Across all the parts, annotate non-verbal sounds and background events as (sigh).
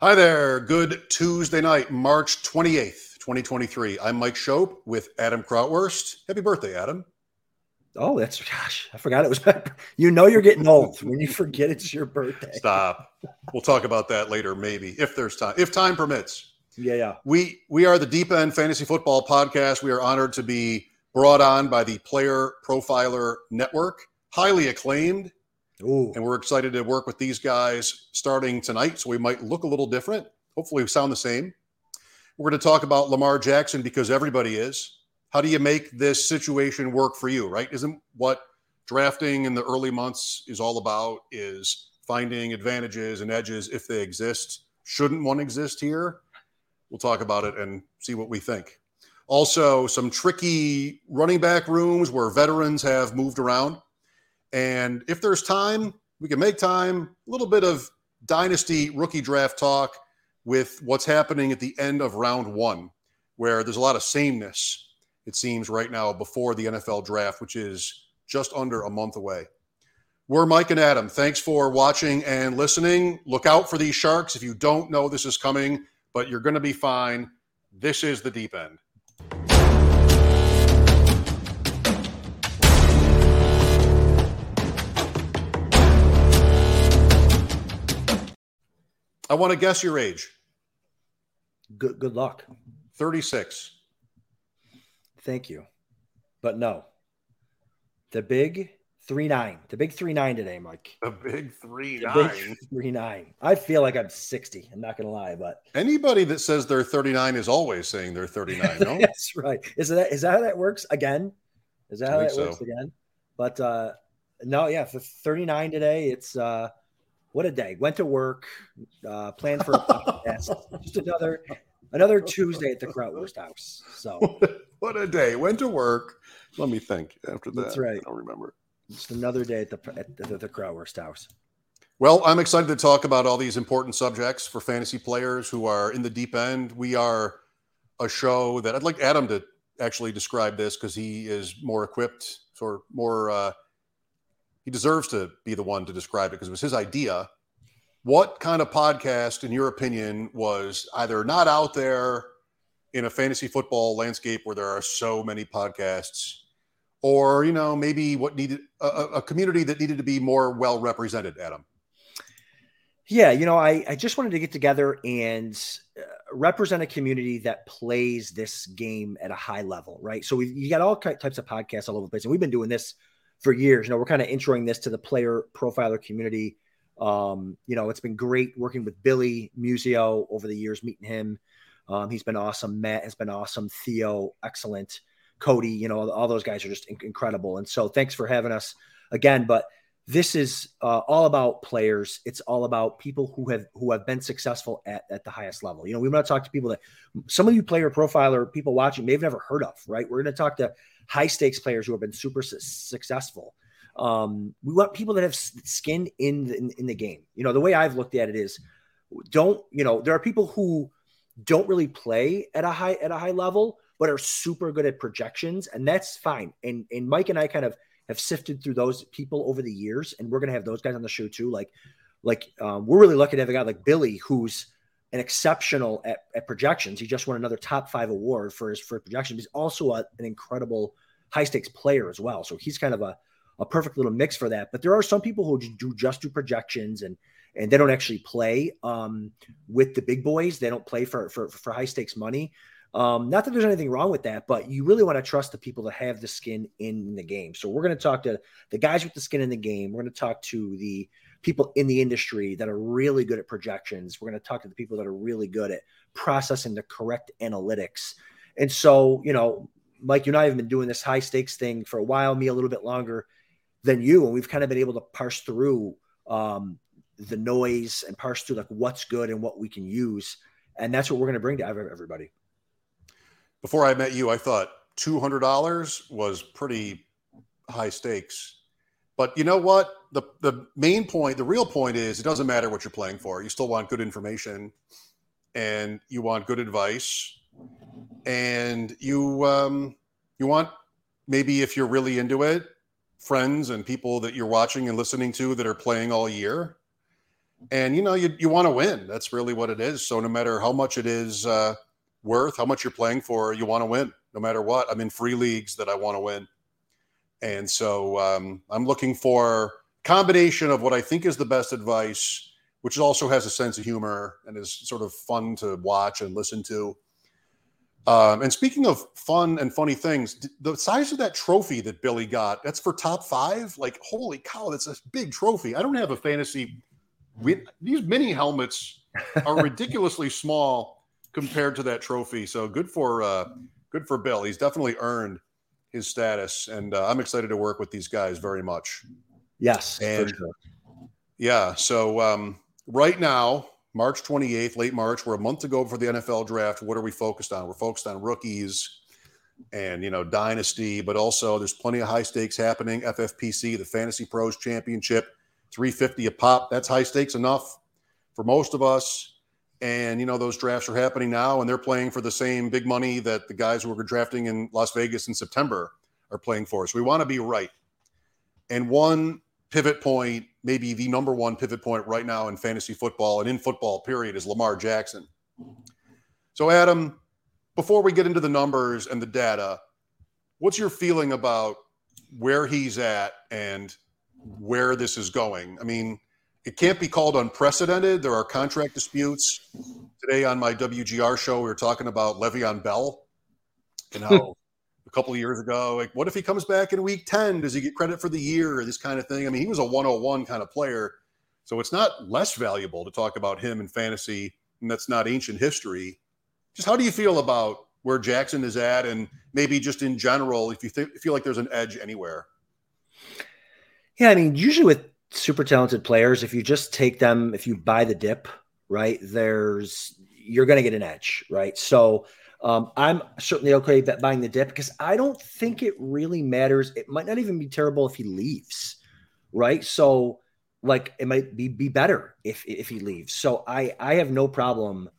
Hi there. Good Tuesday night, March 28th, 2023. I'm Mike Schopp with Adam Krautwurst. Happy birthday, Adam. Oh, that's gosh, I forgot it was. (laughs) You know, you're getting old when you forget it's your birthday. Stop. We'll talk about that later, maybe if there's time, if time permits. Yeah, yeah. We we are the Deep End Fantasy Football Podcast. We are honored to be brought on by the Player Profiler Network, highly acclaimed Ooh. And we're excited to work with these guys starting tonight. So we might look a little different. Hopefully, we sound the same. We're going to talk about Lamar Jackson because everybody is. How do you make this situation work for you, right? Isn't what drafting in the early months is all about is finding advantages and edges if they exist. Shouldn't one exist here? We'll talk about it and see what we think. Also, some tricky running back rooms where veterans have moved around and if there's time, we can make time. A little bit of dynasty rookie draft talk with what's happening at the end of round one, where there's a lot of sameness, it seems, right now before the NFL draft, which is just under a month away. We're Mike and Adam. Thanks for watching and listening. Look out for these sharks. If you don't know this is coming, but you're going to be fine. This is the deep end. I want to guess your age. Good good luck. 36. Thank you. But no. The big three nine. The big three nine today, Mike. The big three The nine. big three nine. I feel like I'm 60. I'm not gonna lie, but Anybody that says they're 39 is always saying they're 39. (laughs) No, that's right. Is that is that how that works again? Is that I how think that so. works again? But uh no, yeah, for 39 today, it's uh what a day. Went to work, uh planned for a (laughs) podcast. Just another another Tuesday at the Krautwurst house. So (laughs) what a day. Went to work. Let me think after that. That's right. I don't remember. just another day at the at the, the Krautwurst house. Well, I'm excited to talk about all these important subjects for fantasy players who are in the deep end. We are a show that I'd like Adam to actually describe this because he is more equipped or more, uh, he deserves to be the one to describe it because it was his idea. What kind of podcast, in your opinion, was either not out there in a fantasy football landscape where there are so many podcasts, or, you know, maybe what needed a, a community that needed to be more well represented, Adam? Yeah, you know, I, I just wanted to get together and uh, represent a community that plays this game at a high level, right? So we you got all types of podcasts all over the place, and we've been doing this for years. You know, we're kind of introing this to the player profiler community. Um, you know, it's been great working with Billy Musio over the years, meeting him. Um, he's been awesome. Matt has been awesome. Theo, excellent. Cody, you know, all those guys are just incredible. And so, thanks for having us again. But this is uh, all about players. It's all about people who have who have been successful at, at the highest level. You know, we want to talk to people that some of you player profiler people watching may have never heard of. Right? We're going to talk to high stakes players who have been super su- successful. Um, we want people that have skin in the, in, in the game. You know, the way I've looked at it is, don't you know? There are people who don't really play at a high at a high level, but are super good at projections, and that's fine. And and Mike and I kind of have sifted through those people over the years, and we're gonna have those guys on the show too. Like, like um, we're really lucky to have a guy like Billy who's an exceptional at, at projections. He just won another top five award for his for projections. He's also a, an incredible high stakes player as well. So he's kind of a a perfect little mix for that. But there are some people who do just do projections and and they don't actually play um, with the big boys. They don't play for for, for high stakes money. Um, not that there's anything wrong with that, but you really want to trust the people that have the skin in the game. So we're going to talk to the guys with the skin in the game. We're going to talk to the people in the industry that are really good at projections. We're going to talk to the people that are really good at processing the correct analytics. And so, you know, Mike, you and I have been doing this high stakes thing for a while, me a little bit longer than you. And we've kind of been able to parse through um, the noise and parse through like what's good and what we can use. And that's what we're going to bring to everybody. Before I met you, I thought $200 was pretty high stakes. But you know what? The the main point, the real point is it doesn't matter what you're playing for. You still want good information and you want good advice and you um you want maybe if you're really into it, friends and people that you're watching and listening to that are playing all year. And you know, you you want to win. That's really what it is. So no matter how much it is uh worth, how much you're playing for, you want to win no matter what. I'm in free leagues that I want to win. And so um, I'm looking for combination of what I think is the best advice, which also has a sense of humor and is sort of fun to watch and listen to. Um, and speaking of fun and funny things, the size of that trophy that Billy got, that's for top five. Like, holy cow, that's a big trophy. I don't have a fantasy. These mini helmets are (laughs) ridiculously small compared to that trophy. So good for uh, good for Bill. He's definitely earned his status, and uh, I'm excited to work with these guys very much. Yes, and sure. yeah. So um, right now, March 28th, late March, we're a month to go for the NFL draft. What are we focused on? We're focused on rookies and you know dynasty, but also there's plenty of high stakes happening. FFPC, the Fantasy Pros Championship, 350 a pop. That's high stakes enough for most of us. And you know those drafts are happening now, and they're playing for the same big money that the guys who were drafting in Las Vegas in September are playing for. So we want to be right. And one pivot point, maybe the number one pivot point right now in fantasy football and in football, period, is Lamar Jackson. So, Adam, before we get into the numbers and the data, what's your feeling about where he's at and where this is going? I mean, it can't be called unprecedented. There are contract disputes. Today on my WGR show, we were talking about Le'Veon Bell and how hmm. a couple of years ago, like, what if he comes back in week 10? Does he get credit for the year or this kind of thing? I mean, he was a 101 kind of player. So it's not less valuable to talk about him in fantasy, and that's not ancient history. Just how do you feel about where Jackson is at, and maybe just in general, if you th- feel like there's an edge anywhere? Yeah, I mean, usually with super talented players, if you just take them, if you buy the dip, right, there's you're going to get an edge, right? So um, I'm certainly okay buying the dip because I don't think it really matters. It might not even be terrible if he leaves, right? So, like, it might be be better if if he leaves. So I I have no problem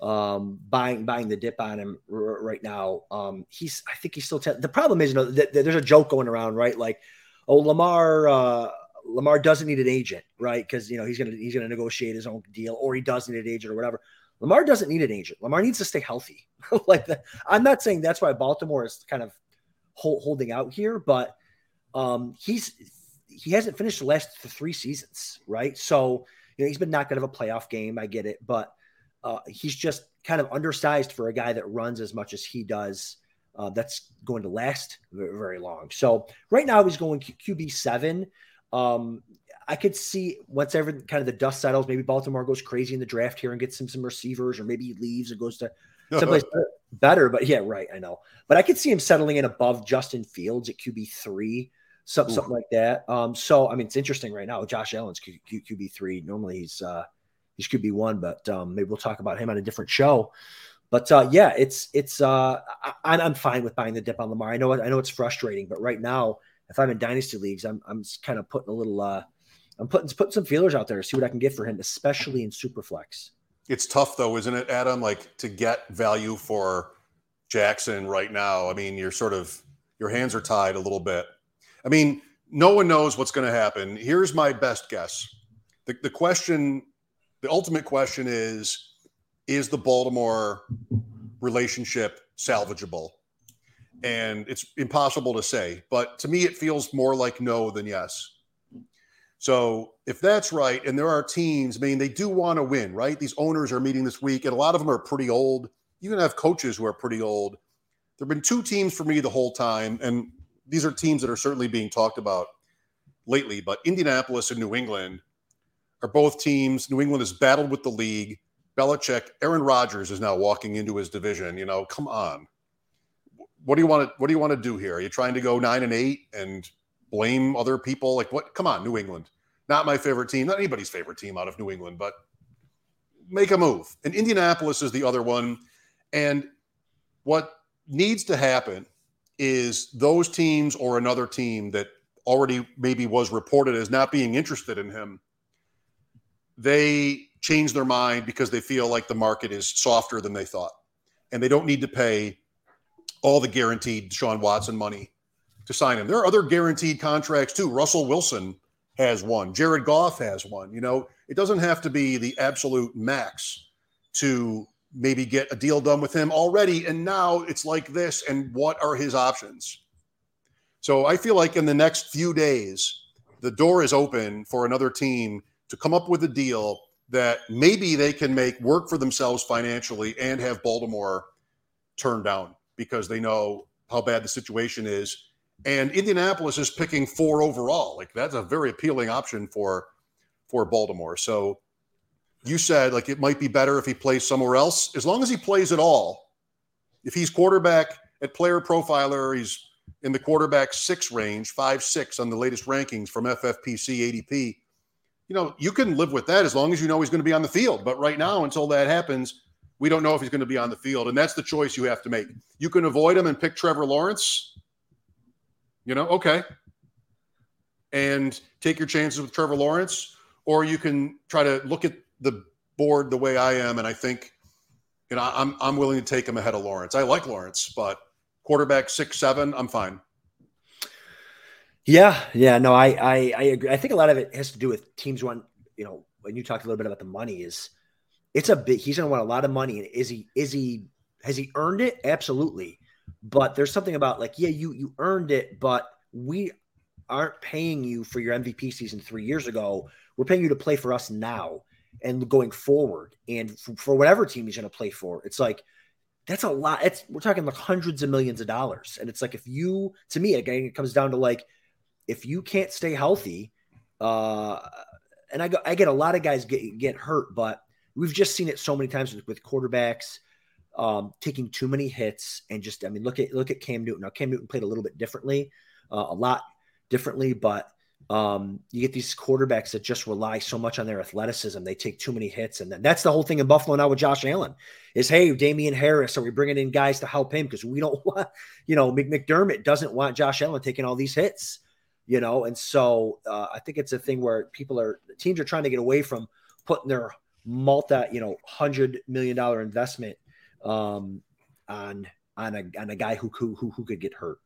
um buying buying the dip on him r- right now um he's i think he's still te- the problem is you know th- th- there's a joke going around right like oh lamar uh Lamar doesn't need an agent, right? Because you know he's gonna he's gonna negotiate his own deal, or he does need an agent or whatever. Lamar doesn't need an agent. Lamar needs to stay healthy. (laughs) like I'm not saying that's why Baltimore is kind of hold, holding out here, but um, he's he hasn't finished the last three seasons, right? So you know he's been knocked out of a playoff game. I get it, but uh, he's just kind of undersized for a guy that runs as much as he does. Uh, that's going to last very, long. So right now he's going QB seven. Um, I could see once ever kind of the dust settles, maybe Baltimore goes crazy in the draft here and gets some some receivers, or maybe he leaves and goes to (laughs) someplace better. But yeah, right, I know. But I could see him settling in above Justin Fields at QB three, something, something like that. Um, so I mean, it's interesting right now. Josh Allen's Q, Q, QB three. Normally he's uh, he's QB one, but um, maybe we'll talk about him on a different show. But uh, yeah, it's it's uh, I, I'm fine with buying the dip on Lamar. I know I know it's frustrating, but right now if I'm in dynasty leagues, I'm I'm kind of putting a little uh I'm putting putting some feelers out there to see what I can get for him, especially in superflex. It's tough though, isn't it, Adam? Like to get value for Jackson right now. I mean, you're sort of your hands are tied a little bit. I mean, no one knows what's going to happen. Here's my best guess. The, the question, the ultimate question is, is the Baltimore relationship salvageable? And it's impossible to say. But to me, it feels more like no than yes. So if that's right, and there are teams, I mean, they do want to win, right? These owners are meeting this week, and a lot of them are pretty old. You can have coaches who are pretty old. There have been two teams for me the whole time, and these are teams that are certainly being talked about lately. But Indianapolis and New England are both teams. New England has battled with the league. Belichick, Aaron Rodgers is now walking into his division. You know, come on. What do you want to What do you want to do here? Are you trying to go nine and eight and blame other people? Like what? Come on, New England. Not my favorite team. Not anybody's favorite team out of New England, but make a move. And Indianapolis is the other one. And what needs to happen is those teams or another team that already maybe was reported as not being interested in him, they change their mind because they feel like the market is softer than they thought. And they don't need to pay all the guaranteed Sean Watson money to sign him. There are other guaranteed contracts too. Russell Wilson has one, Jared Goff has one. You know, it doesn't have to be the absolute max to maybe get a deal done with him already. And now it's like this. And what are his options? So I feel like in the next few days, the door is open for another team to come up with a deal that maybe they can make work for themselves financially and have Baltimore turned down because they know how bad the situation is. And Indianapolis is picking four overall. Like that's a very appealing option for for Baltimore. So you said like it might be better if he plays somewhere else. As long as he plays at all, if he's quarterback at player profiler, he's in the quarterback six range, five, six on the latest rankings from FFPC ADP. You know, you can live with that as long as you know he's going to be on the field. But right now, until that happens, we don't know if he's going to be on the field. And that's the choice you have to make. You can avoid him and pick Trevor Lawrence. You know, okay. And take your chances with Trevor Lawrence. Or you can try to look at the board the way I am. And I think, you know, I'm, I'm willing to take him ahead of Lawrence. I like Lawrence, but – quarterback six seven, I'm fine. Yeah, yeah, no, I, I I agree. I think a lot of it has to do with teams want you know when you talked a little bit about the money is it's a big he's to want a lot of money and is he is he has he earned it absolutely but there's something about like yeah you you earned it but we aren't paying you for your MVP season 3 years ago we're paying you to play for us now and going forward and for, for whatever team he's going to play for it's like that's a lot. It's we're talking like hundreds of millions of dollars. And it's like if you to me again it comes down to like if you can't stay healthy, uh and I go I get a lot of guys get get hurt, but we've just seen it so many times with, with quarterbacks um taking too many hits and just I mean look at look at Cam Newton. Now Cam Newton played a little bit differently, uh, a lot differently, but um, you get these quarterbacks that just rely so much on their athleticism. They take too many hits. And then that's the whole thing in Buffalo now with Josh Allen is, hey, Damien Harris, are we bringing in guys to help him? Because we don't (laughs) want, you know, McDermott doesn't want Josh Allen taking all these hits, you know? And so uh, I think it's a thing where people are, teams are trying to get away from putting their multi, you know, $100 million investment um, on, on a, on a guy who, who, who could get hurt.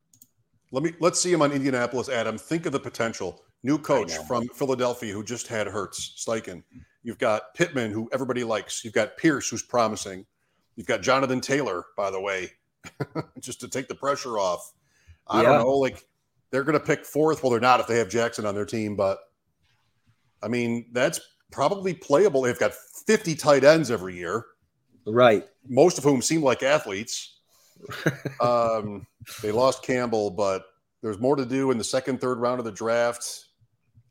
Let me let's see him on Indianapolis, Adam. Think of the potential. New coach from Philadelphia who just had Hurts, Steichen. You've got Pittman, who everybody likes. You've got Pierce, who's promising. You've got Jonathan Taylor, by the way, (laughs) just to take the pressure off. I yeah. don't know. Like they're going to pick fourth. Well, they're not if they have Jackson on their team, but I mean, that's probably playable. They've got 50 tight ends every year. Right. Most of whom seem like athletes. (laughs) um, they lost Campbell, but there's more to do in the second, third round of the draft.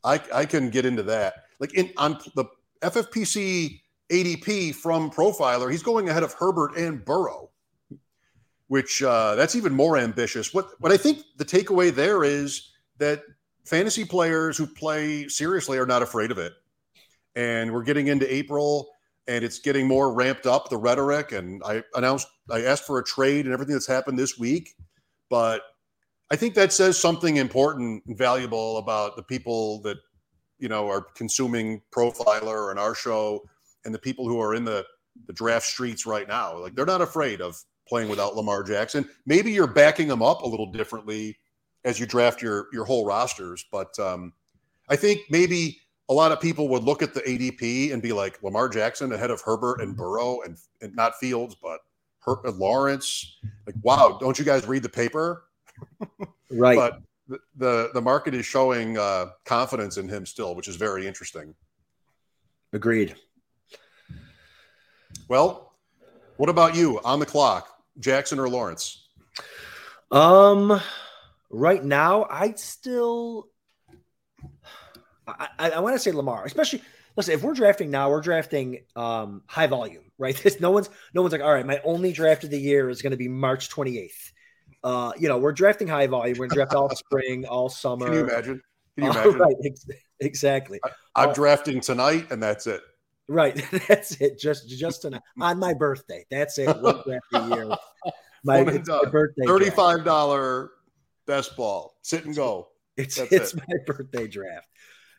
I, I can get into that. Like in on the FFPC ADP from Profiler, he's going ahead of Herbert and Burrow, which uh, that's even more ambitious. What what I think the takeaway there is that fantasy players who play seriously are not afraid of it. And we're getting into April and it's getting more ramped up the rhetoric. And I announced I asked for a trade and everything that's happened this week, but I think that says something important and valuable about the people that you know are consuming Profiler and our show, and the people who are in the the draft streets right now. Like they're not afraid of playing without Lamar Jackson. Maybe you're backing them up a little differently as you draft your your whole rosters, but um, I think maybe a lot of people would look at the ADP and be like Lamar Jackson ahead of Herbert and Burrow and, and not Fields, but Her- Lawrence. Like, wow, don't you guys read the paper? (laughs) right. But the, the, the market is showing uh, confidence in him still, which is very interesting. Agreed. Well, what about you on the clock, Jackson or Lawrence? Um, right now, I'd still, I, I, I want to say Lamar, especially. Listen, if we're drafting now, we're drafting um, high volume, right? (laughs) This, no one's no one's like, all right, my only draft of the year is going to be March 28th. Uh, you know, we're drafting high volume. We're going to draft all (laughs) spring, all summer. Can you imagine? Can you (laughs) imagine? Uh, right, ex- exactly. I, am Uh, drafting tonight, and that's it. Right, that's it. Just just tonight on my birthday. That's it. One draft a year. My, One and it's my birthday. Thirty-five dollar best ball. Sit and go. It's That's it's it. my birthday draft.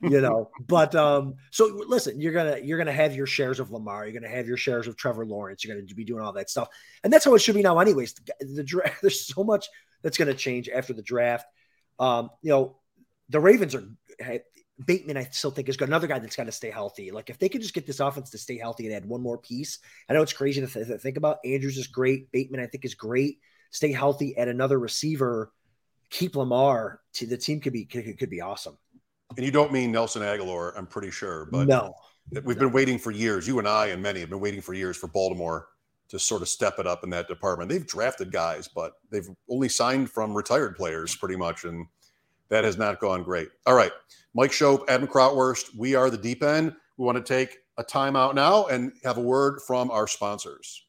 You know, but um, so listen, you're gonna you're gonna have your shares of Lamar, you're gonna have your shares of Trevor Lawrence, you're gonna be doing all that stuff, and that's how it should be now, anyways. The, the draft, (laughs) there's so much that's gonna change after the draft. Um, you know, the Ravens are Bateman. I still think is good. Another guy that's got to stay healthy. Like if they could just get this offense to stay healthy and add one more piece, I know it's crazy to th- to think about. Andrews is great. Bateman, I think, is great. Stay healthy. Add another receiver. Keep Lamar. The team could be could, could be awesome. And you don't mean Nelson Agholor, I'm pretty sure, but no, we've been waiting for years. You and I and many have been waiting for years for Baltimore to sort of step it up in that department. They've drafted guys, but they've only signed from retired players pretty much, and that has not gone great. All right, Mike Schopp, Adam Krautwurst, we are the deep end. We want to take a timeout now and have a word from our sponsors.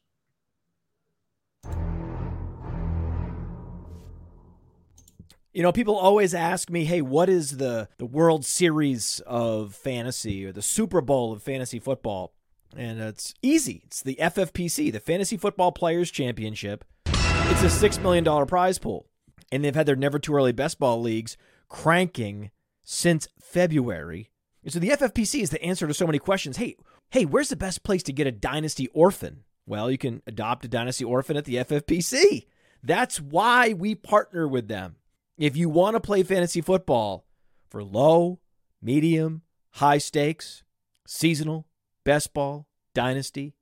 You know, people always ask me, "Hey, what is the the World Series of fantasy or the Super Bowl of fantasy football?" And it's easy. It's the FFPC, the Fantasy Football Players Championship. It's a six million dollar prize pool, and they've had their never too early best ball leagues cranking since February. And so the FFPC is the answer to so many questions. Hey, hey, where's the best place to get a dynasty orphan? Well, you can adopt a dynasty orphan at the FFPC. That's why we partner with them. If you want to play fantasy football for low, medium, high stakes, seasonal, best ball, dynasty,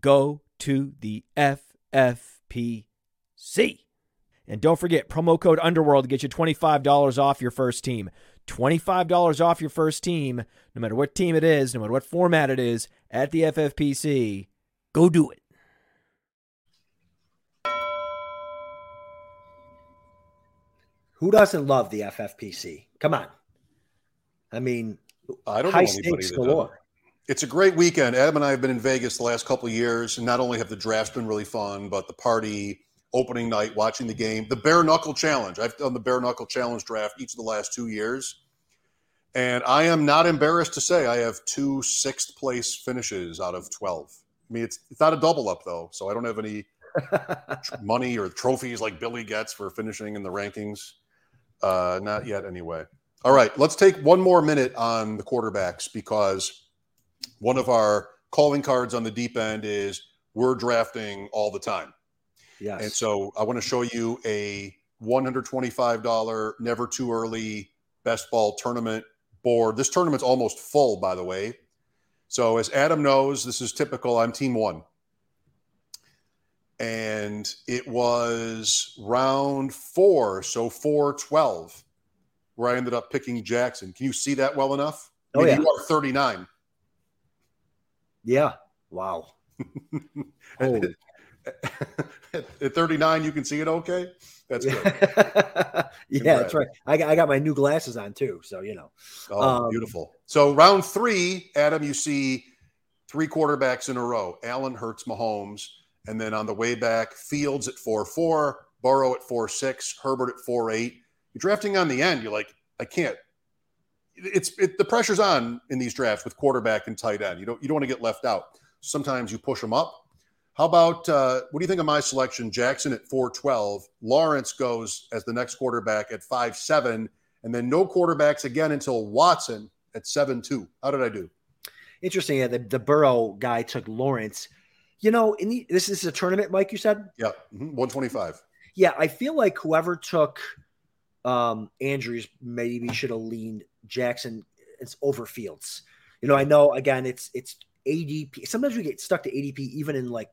go to the FFPC. And don't forget promo code Underworld to get you $25 off your first team. $25 off your first team, no matter what team it is, no matter what format it is, at the FFPC. Go do it. Who doesn't love the FFPC? Come on. I mean, I don't high know stakes galore. It's a great weekend. Adam and I have been in Vegas the last couple of years, and not only have the drafts been really fun, but the party, opening night, watching the game, the bare knuckle challenge. I've done the bare knuckle challenge draft each of the last two years, and I am not embarrassed to say I have two sixth place finishes out of twelve. I mean, it's it's not a double up though, so I don't have any (laughs) tr- money or trophies like Billy gets for finishing in the rankings. Uh, not yet, anyway. All right, let's take one more minute on the quarterbacks because one of our calling cards on the deep end is we're drafting all the time. yes. And so I want to show you a $125 never too early best ball tournament board. This tournament's almost full, by the way. So as Adam knows, this is typical. I'm team one. And it was round four, so 412, where I ended up picking Jackson. Can you see that well enough? I Oh, mean, yeah. You are 39. yeah. Wow. (laughs) Holy. (laughs) At 39, you can see it okay? That's good. (laughs) yeah, that's right. I got, I got my new glasses on too. So, you know, Oh, Um, beautiful. So round three, Adam, you see three quarterbacks in a row. Allen Hurts Mahomes. And then on the way back, Fields at 4-4, Burrow at 4-6, Herbert at 4-8. You're drafting on the end. You're like, I can't. It's it, the pressure's on in these drafts with quarterback and tight end. You don't you don't want to get left out. Sometimes you push them up. How about uh, what do you think of my selection? Jackson at 412. Lawrence goes as the next quarterback at 5-7 and then no quarterbacks again until Watson at 7 2. How did I do? interesting. Yeah, the, the Burrow guy took Lawrence. You know, in the, this is a tournament, Mike, you said? Yeah, mhm, 125. Yeah, I feel like whoever took um Andrews maybe should have leaned Jackson it's over Fields. You know, I know again it's it's ADP. Sometimes we get stuck to ADP even in like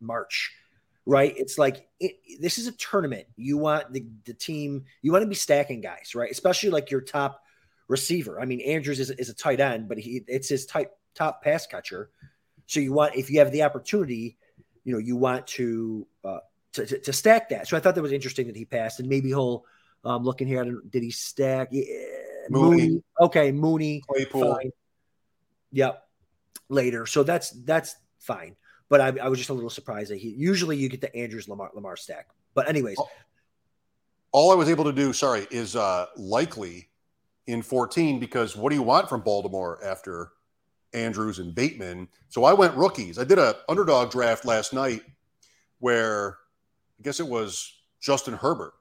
March, right? It's like it, this is a tournament. You want the, the team, you want to be stacking guys, right? Especially like your top receiver. I mean, Andrews is, is a tight end, but he it's his type top pass catcher. So you want if you have the opportunity, you know, you want to uh, to, to, to stack that. So I thought that was interesting that he passed, and maybe he'll um, looking here. Did he stack? Yeah, Mooney. Mooney. Okay, Mooney. Claypool. Fine. Yep. Later. So that's that's fine. But I, I, was just a little surprised that he usually you get the Andrews Lamar Lamar stack. But anyways. All, all I was able to do, sorry, is uh likely in 14 because what do you want from Baltimore after Andrews and Bateman? So I went rookies. I did a underdog draft last night where I guess it was Justin Herbert.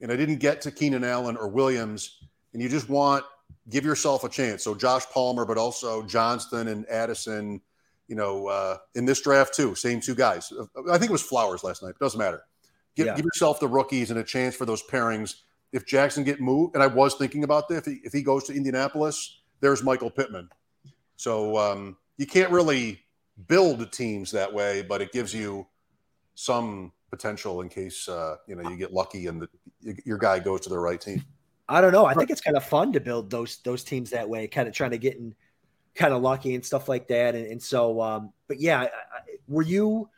And I didn't get to Keenan Allen or Williams. And you just want give yourself a chance. So Josh Palmer, but also Johnston and Addison, you know, uh, in this draft too, same two guys. I think it was Flowers last night. Doesn't matter. Give, yeah. give yourself the rookies and a chance for those pairings if Jackson get moved, and I was thinking about this, if he, if he goes to Indianapolis, there's Michael Pittman. So um, you can't really build teams that way, but it gives you some potential in case uh, you know you get lucky and the, your guy goes to the right team. I don't know. I think it's kind of fun to build those those teams that way, kind of trying to get in, kind of lucky and stuff like that. And, and so, um, but yeah, I, I, were you?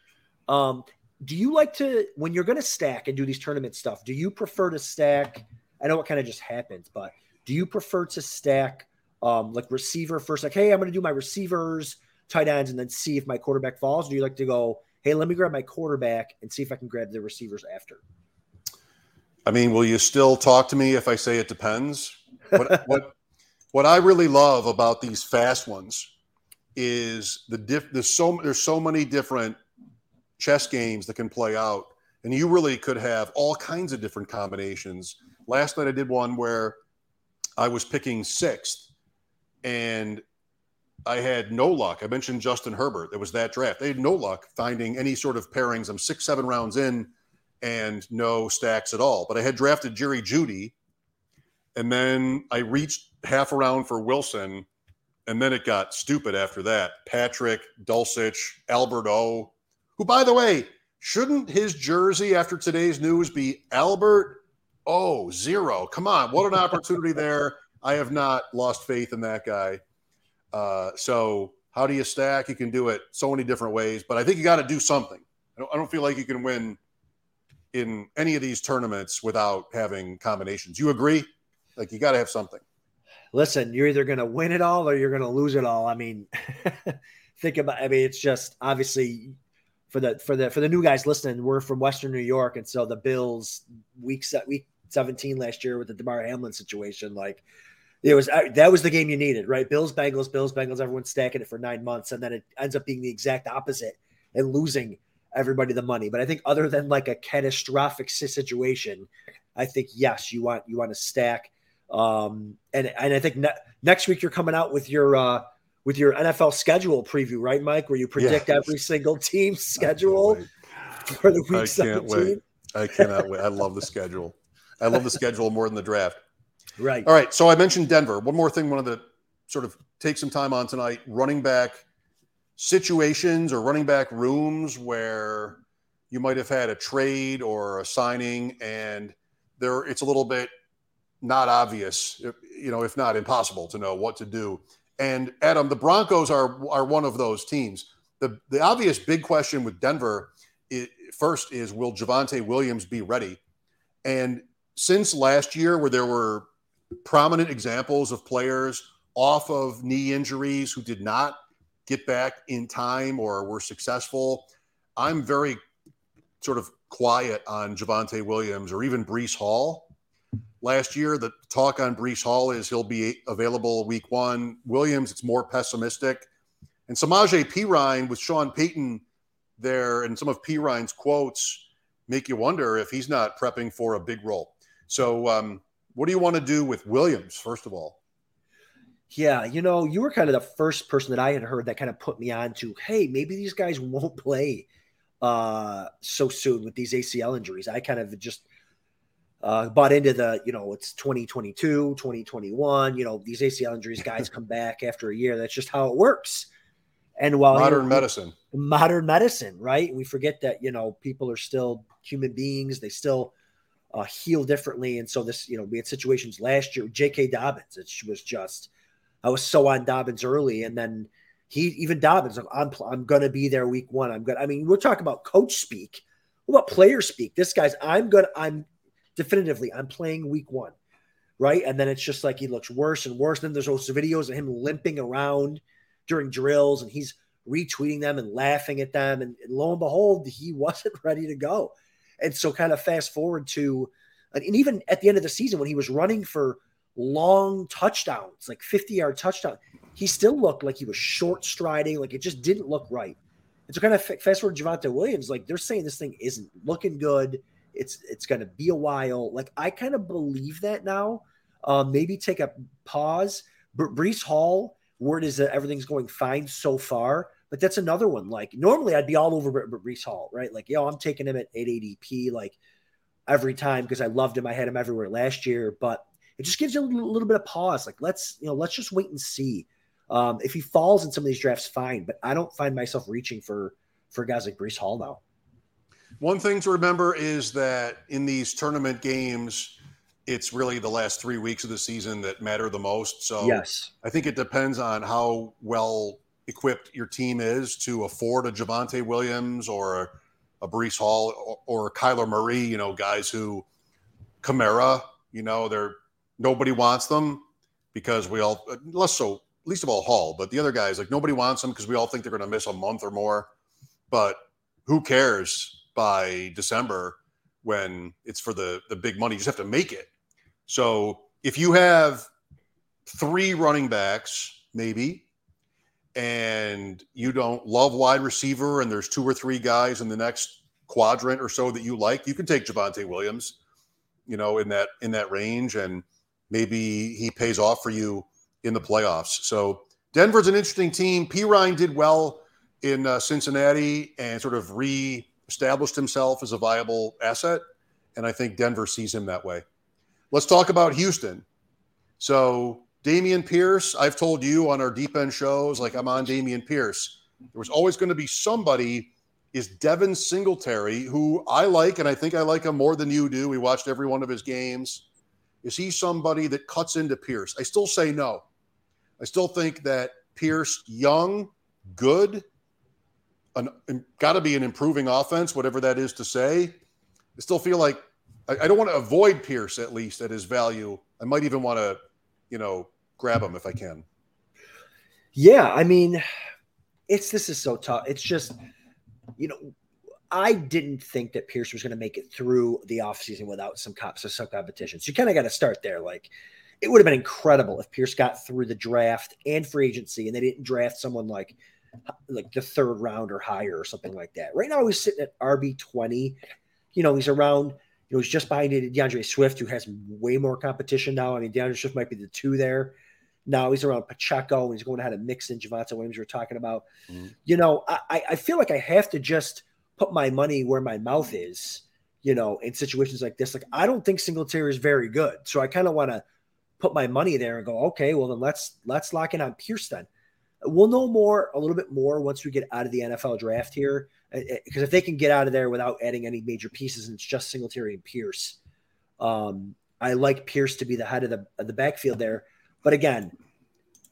Um, do you like to when you're going to stack and do these tournament stuff? Do you prefer to stack? I know what kind of just happens, but do you prefer to stack um, like receiver first? Like, hey, I'm going to do my receivers, tight ends, and then see if my quarterback falls. do you like to go, hey, let me grab my quarterback and see if I can grab the receivers after? I mean, will you still talk to me if I say it depends? What (laughs) what what I really love about these fast ones is the diff. There's so there's so many different chess games that can play out. And you really could have all kinds of different combinations. Last night I did one where I was picking sixth and I had no luck. I mentioned Justin Herbert. It was that draft. They had no luck finding any sort of pairings. I'm six, seven rounds in and no stacks at all. But I had drafted Jerry Jeudy. And then I reached half around for Wilson. And then it got stupid after that. Patrick, Dulcich, Albert O, who, by the way, shouldn't his jersey after today's news be Albert? Oh, zero. Come on. What an opportunity there. I have not lost faith in that guy. Uh, so, how do you stack? You can do it so many different ways, but I think you got to do something. I don't, I don't feel like you can win in any of these tournaments without having combinations. You agree? Like, you got to have something. Listen, you're either going to win it all or you're going to lose it all. I mean, (laughs) think about. I mean, it's just obviously for the for the for the new guys listening, we're from Western New York, and so the Bills week week 17 last year with the Damar Hamlin situation, like it was that was the game you needed, right? Bills Bengals, Bills Bengals, everyone's stacking it for nine months, and then it ends up being the exact opposite and losing everybody the money. But I think other than like a catastrophic situation, I think yes, you want you want to stack. Um, and and I think ne- next week you're coming out with your uh, with your NFL schedule preview, right, Mike? Where you predict yeah. every single team's (laughs) schedule for the week I 17. Wait. I cannot wait. I love the schedule. I love the schedule more than the draft. Right. All right. So I mentioned Denver. One more thing, wanted to sort of take some time on tonight. Running back situations or running back rooms where you might have had a trade or a signing and there it's a little bit not obvious, you know, if not impossible to know what to do. And Adam, the Broncos are are one of those teams. The the obvious big question with Denver is, first is will Javonte Williams be ready? And since last year, where there were prominent examples of players off of knee injuries who did not get back in time or were successful, I'm very sort of quiet on Javonte Williams or even Breece Hall last year. The talk on Breece Hall is he'll be available week one. Williams, it's more pessimistic. And Samaje Perine with Sean Payton there and some of Perine's quotes make you wonder if he's not prepping for a big role. So, um, what do you want to do with Williams, first of all? Yeah, you know, you were kind of the first person that I had heard that kind of put me on to, hey, maybe these guys won't play uh, so soon with these ACL injuries. I kind of just uh, bought into the, you know, it's 2022, 2021, you know, these ACL injuries, guys (laughs) come back after a year. That's just how it works. And while modern medicine, modern medicine, right? We forget that you know people are still human beings; they still uh, heal differently. And so this, you know, we had situations last year. J.K. Dobbins, it was just I was so on Dobbins early, and then he even Dobbins, I'm I'm gonna be there week one. I'm good. I mean, we're talking about coach speak. What about player speak? This guy's I'm good. I'm definitively I'm playing week one, right? And then it's just like he looks worse and worse. Then there's those videos of him limping around during drills, and he's retweeting them and laughing at them. And, and lo and behold, he (laughs) wasn't ready to go. And so, kind of fast forward to, and even at the end of the season when he was running for long touchdowns, like 50 yard touchdown, he still looked like he was short striding, like it just didn't look right. And so, kind of fast forward to Javonte Williams, like they're saying this thing isn't looking good. It's it's going to be a while. Like I kind of believe that now. Um, maybe take a pause. But Breece Hall, word is that everything's going fine so far. But that's another one. Like normally, I'd be all over Breece Hall, right? Like, yo, I'm taking him at 8 ADP, like every time because I loved him. I had him everywhere last year, but it just gives you a little, little bit of pause. Like, let's you know, let's just wait and see. Um, if he falls in some of these drafts, fine. But I don't find myself reaching for for guys like Breece Hall now. One thing to remember is that in these tournament games, it's really the last three weeks of the season that matter the most. So yes, I think it depends on how well equipped your team is to afford a Javonte Williams or a, a Breece Hall or, or Kyler Murray. You know, guys who Kamara. You know, they're nobody wants them because we all less so least of all Hall, but the other guys like nobody wants them because we all think they're going to miss a month or more. But who cares by December when it's for the the big money? You just have to make it. So if you have three running backs, maybe, and you don't love wide receiver, and there's two or three guys in the next quadrant or so that you like, you can take Javonte Williams, you know, in that in that range, and maybe he pays off for you in the playoffs. So Denver's an interesting team. Perine did well in uh, Cincinnati and sort of re-established himself as a viable asset, and I think Denver sees him that way. Let's talk about Houston. So Dameon Pierce, I've told you on our deep end shows, like I'm on Dameon Pierce. There was always going to be somebody. Is Devin Singletary, who I like, and I think I like him more than you do. We watched every one of his games. Is he somebody that cuts into Pierce? I still say no. I still think that Pierce, young, good, got to be an improving offense, whatever that is to say. I still feel like I, I don't want to avoid Pierce at least at his value. I might even want to, you know, grab him if I can. Yeah, I mean, it's this is so tough. It's just, you know, I didn't think that Pierce was going to make it through the offseason without some cops or some competition. So you kind of got to start there. Like, it would have been incredible if Pierce got through the draft and free agency and they didn't draft someone like like the third round or higher or something like that. Right now he's sitting at RB 20. You know, he's around, you know, he's just behind D'Andre Swift, who has way more competition now. I mean, D'Andre Swift might be the two there. Now he's around Pacheco and he's going to have a mix in Javonte Williams we are talking about. Mm-hmm. You know, I, I feel like I have to just put my money where my mouth is, you know, in situations like this. Like I don't think Singletary is very good. So I kind of want to put my money there and go, okay, well then let's let's lock in on Pierce then. We'll know more, a little bit more once we get out of the NFL draft here. Because eh, eh, if they can get out of there without adding any major pieces and it's just Singletary and Pierce, um, I like Pierce to be the head of the of the backfield there. But again,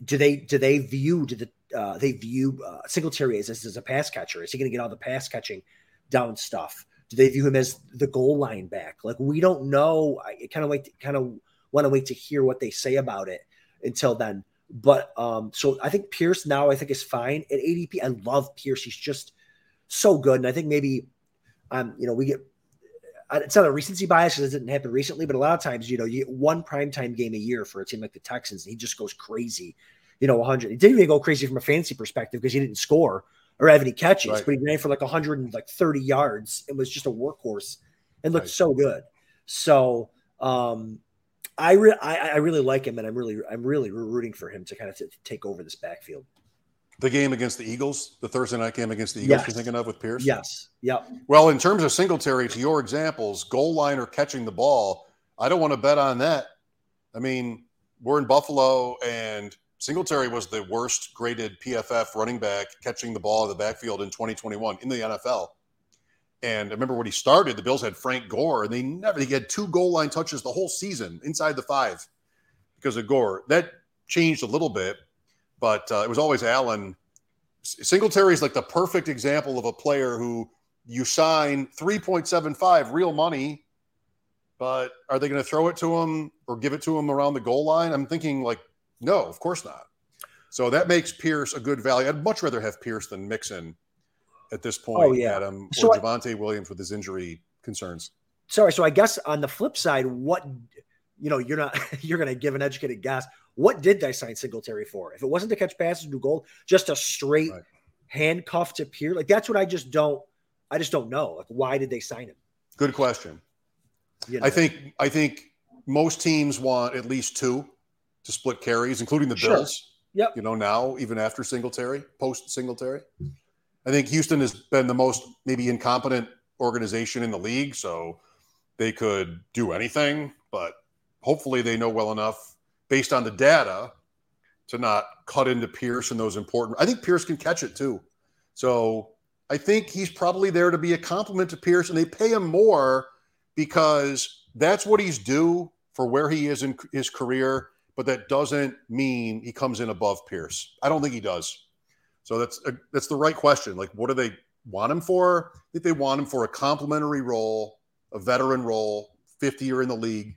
do they do they view do the uh, they view uh, Singletary as, as a pass catcher? Is he going to get all the pass catching down stuff? Do they view him as the goal line back? Like we don't know. I kind of like kind of want to wait to hear what they say about it until then. But um, so I think Pierce now I think is fine at ADP. I love Pierce. He's just so good. And I think maybe um, you know, we get it's not a recency bias because it didn't happen recently, but a lot of times, you know, you get one primetime game a year for a team like the Texans, and he just goes crazy. You know, 100. He didn't even go crazy from a fantasy perspective because he didn't score or have any catches, right. but he ran for like 130 yards and was just a workhorse and looked right. so good. So, um, I, re- I, I really like him, and I'm really I'm really rooting for him to kind of t- take over this backfield. The game against the Eagles, the Thursday night game against the Eagles, yes. you're thinking of with Pierce? Yes. Yep. Well, in terms of Singletary, to your examples, goal line or catching the ball, I don't want to bet on that. I mean, we're in Buffalo, and Singletary was the worst graded PFF running back catching the ball in the backfield in 2021 in the NFL. And I remember when he started, the Bills had Frank Gore, and they never he had two goal line touches the whole season inside the five because of Gore. That changed a little bit, but uh, it was always Allen. Singletary is like the perfect example of a player who you sign 3.75 real money, but are they going to throw it to him or give it to him around the goal line? I'm thinking like, no, of course not. So that makes Pierce a good value. I'd much rather have Pierce than Mixon at this point. Oh, yeah. Adam or so Javonte Williams with his injury concerns. Sorry. So I guess on the flip side, what you know, you're not (laughs) you're going to give an educated guess. What did they sign Singletary for? If it wasn't to catch passes and do gold, just a straight right. handcuff to Pierce, like that's what I just don't. I just don't know. Like, why did they sign him? Good question. You know? I think I think most teams want at least two to split carries, including the sure. Bills. Yep. You know, now even after Singletary, post Singletary. I think Houston has been the most maybe incompetent organization in the league, so they could do anything, but hopefully they know well enough based on the data to not cut into Pierce and those important. I think Pierce can catch it too. So I think he's probably there to be a compliment to Pierce, and they pay him more because that's what he's due for where he is in his career. But that doesn't mean he comes in above Pierce. I don't think he does. So that's a, that's the right question. Like, what do they want him for? I think they want him for a complimentary role, a veteran role, 50 year in the league,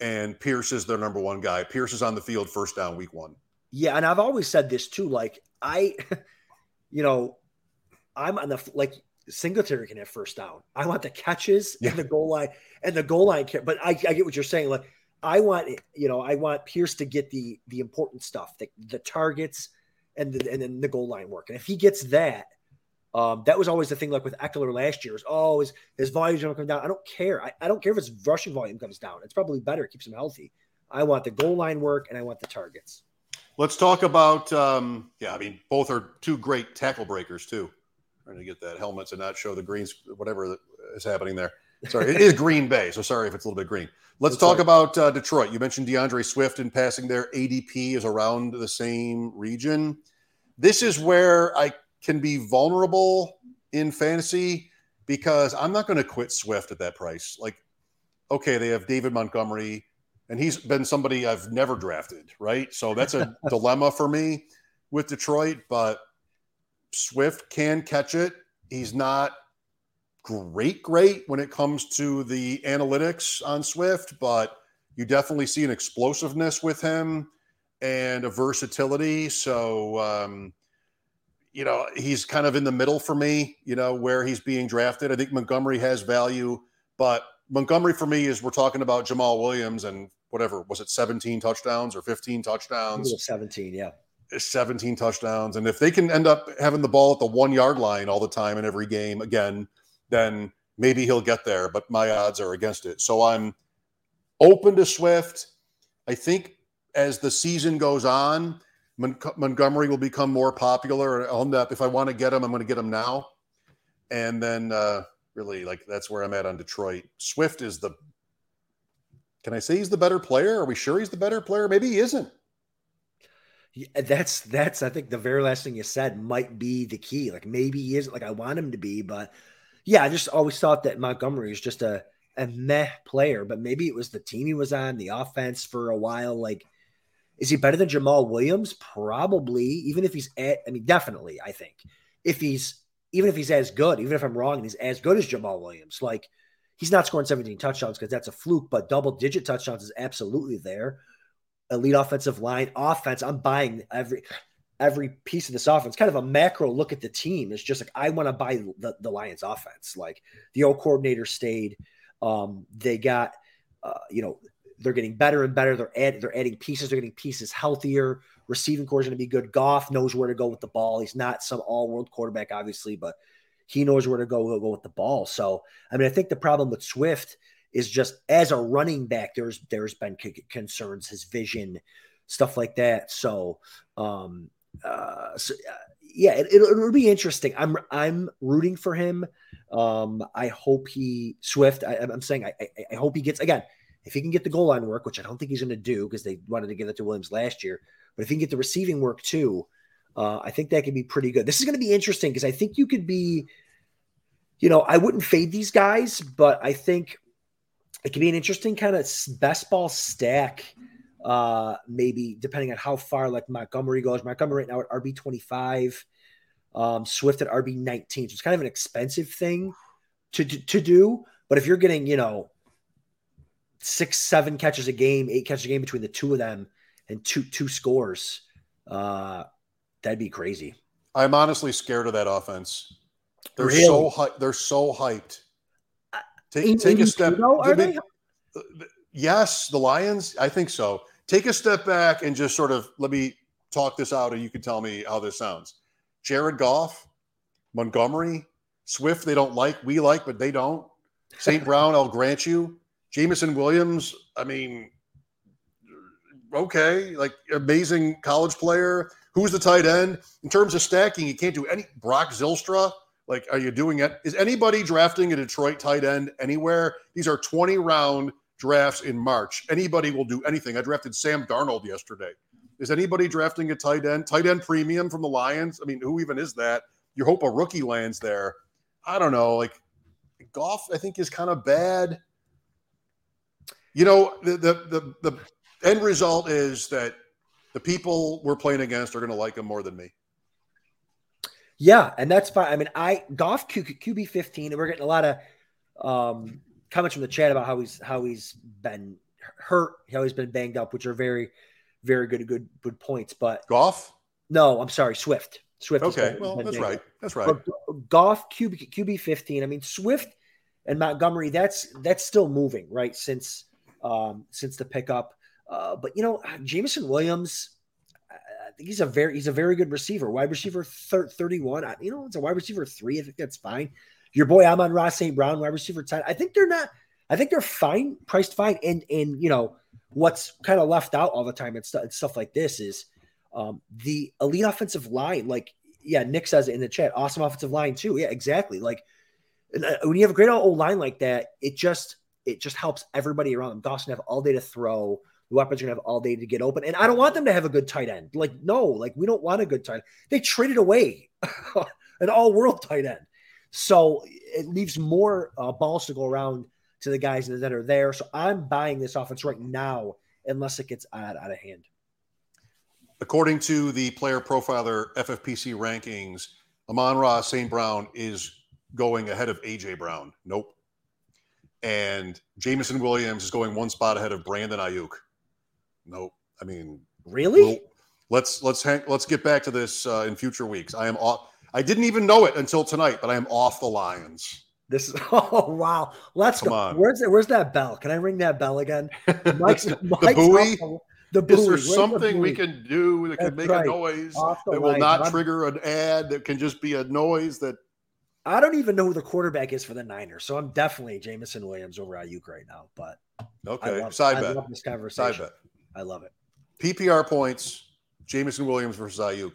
and Pierce is their number one guy. Pierce is on the field first down week one. Yeah, and I've always said this too. Like I, (laughs) you know, I'm on the like Singletary can have first down. I want the catches yeah. and the goal line and the goal line. But I, I get what you're saying. Like I want, you know, I want Pierce to get the the important stuff, the, the targets and the, and then the goal line work. And if he gets that, um, that was always the thing. Like with Ekeler last year, is oh, his his volume's going to come down. I don't care. I, I don't care if his rushing volume comes down. It's probably better. It keeps him healthy. I want the goal line work and I want the targets. Let's talk about. Um, yeah, I mean, both are two great tackle breakers too. Trying to get that helmet to not show the greens, whatever is happening there. Sorry, it is Green Bay, so sorry if it's a little bit green. Let's talk about uh, Detroit. You mentioned D'Andre Swift in passing there. ADP is around the same region. This is where I can be vulnerable in fantasy because I'm not going to quit Swift at that price. Like, okay, they have David Montgomery, and he's been somebody I've never drafted, right? So that's a (laughs) dilemma for me with Detroit, but Swift can catch it. He's not great, great when it comes to the analytics on Swift, but you definitely see an explosiveness with him and a versatility. So, um, you know, he's kind of in the middle for me, you know, where he's being drafted. I think Montgomery has value, but Montgomery for me is we're talking about Jamaal Williams and whatever was it 17 touchdowns or 15 touchdowns 17 yeah 17 touchdowns and if they can end up having the ball at the one yard line all the time in every game again then maybe he'll get there, but my odds are against it. So I'm open to Swift. I think as the season goes on, Mon- Montgomery will become more popular. End up, if I want to get him, I'm going to get him now. And then uh, really, like, that's where I'm at on Detroit. Swift is the, can I say he's the better player? Are we sure he's the better player? Maybe he isn't. Yeah, that's that's I think the very last thing you said might be the key. Like maybe he isn't like I want him to be, but yeah, I just always thought that Montgomery is just a, a meh player, but maybe it was the team he was on, the offense for a while. Like, is he better than Jamaal Williams? Probably, even if he's at, I mean, definitely, I think. If he's, even if he's as good, even if I'm wrong he's as good as Jamaal Williams, like, he's not scoring 17 touchdowns because that's a fluke, but double digit touchdowns is absolutely there. Elite offensive line, offense. I'm buying every every piece of this offense, kind of a macro look at the team. It's just like I want to buy the, the Lions offense. Like the old coordinator stayed. Um, they got uh, you know, they're getting better and better. They're add, they're adding pieces, they're getting pieces healthier. Receiving core is going to be good. Goff knows where to go with the ball. He's not some all-world quarterback, obviously, but he knows where to go, go with the ball. So, I mean, I think the problem with Swift is just as a running back, there's there's been c- concerns, his vision, stuff like that. So, um, uh, so, uh, yeah, it, will it'll be interesting. I'm I'm rooting for him. Um, I hope he Swift. I, am saying I, I, I hope he gets again. If he can get the goal line work, which I don't think he's going to do because they wanted to give it to Williams last year, but if he can get the receiving work too, uh, I think that could be pretty good. This is going to be interesting because I think you could be, you know, I wouldn't fade these guys, but I think it could be an interesting kind of best ball stack. Uh, maybe depending on how far like Montgomery goes. Montgomery right now at RB 25, um, Swift at RB 19. So it's kind of an expensive thing to, to, to do. But if you're getting, you know, six, seven catches a game, eight catches a game between the two of them and two two scores, uh, that'd be crazy. I'm honestly scared of that offense. They're Really? so hyped. They're so hyped. Take, In- take a step. They- they? Yes, the Lions. I think so. Take a step back and just sort of let me talk this out, and you can tell me how this sounds. Jared Goff, Montgomery, Swift. They don't like. We like, but they don't. St. Brown. I'll grant you. Jameson Williams. I mean, okay, like amazing college player. Who's the tight end in terms of stacking? You can't do any. Brock Zylstra. Like, are you doing it? Is anybody drafting a Detroit tight end anywhere? These are 20 round drafts in March. Anybody will do anything. I drafted Sam Darnold yesterday. Is anybody drafting a tight end? Tight end premium from the Lions? I mean, who even is that? You hope a rookie lands there. I don't know. Like, Goff, I think, is kind of bad. You know, the, the the the end result is that the people we're playing against are going to like him more than me. Yeah, and that's fine. I mean, I Goff Q, QB fifteen, and we're getting a lot of um, comments from the chat about how he's how he's been hurt, how he's been banged up, which are very, very good, good, good points. But Goff? no, I'm sorry, Swift. Swift. Okay, been- well, that's right. up. That's right. But Goff QB QB fifteen. I mean, Swift and Montgomery. That's that's still moving right since um, since the pickup. Uh, but you know, Jameson Williams. I think he's a very he's a very good receiver. Wide receiver thir- thirty one. You know, it's a wide receiver three. I think that's fine. Your boy Amon-Ra St. Brown, wide receiver ten. I think they're not. I think they're fine, priced fine. And and you know what's kind of left out all the time and stuff and stuff like this is um, the elite offensive line. Like yeah, Nick says it in the chat. Awesome offensive line too. Yeah, exactly. Like uh, when you have a great old line like that, it just it just helps everybody around them. Dawson have all day to throw. The weapons are gonna have all day to get open. And I don't want them to have a good tight end. Like, no, like we don't want a good tight end. They traded away (laughs) an all-world tight end. So it leaves more uh, balls to go around to the guys that are there. So I'm buying this offense right now, unless it gets out, out of hand. According to the player profiler FFPC rankings, Amon-Ra St. Brown is going ahead of AJ Brown. Nope. And Jameson Williams is going one spot ahead of Brandon Aiyuk. Nope. I mean, Really? Well, let's let's hang, let's get back to this uh, in future weeks. I am off. I didn't even know it until tonight, but I am off the Lions. This is (laughs) oh wow. Let's Come go. on. Where's that? Where's that bell? Can I ring that bell again? (laughs) Mike's, the Mike's buoy. The, the buoy. Is there Where's the something we can do that can That's make right. a noise that will line. not trigger an ad? That can just be a noise that I don't even know who the quarterback is for the Niners, so I'm definitely Jameson Williams over Aiyuk right now. But I okay. love, Side I bet. love this Side conversation. bet. I love it. PPR points. Jameson Williams versus Aiyuk.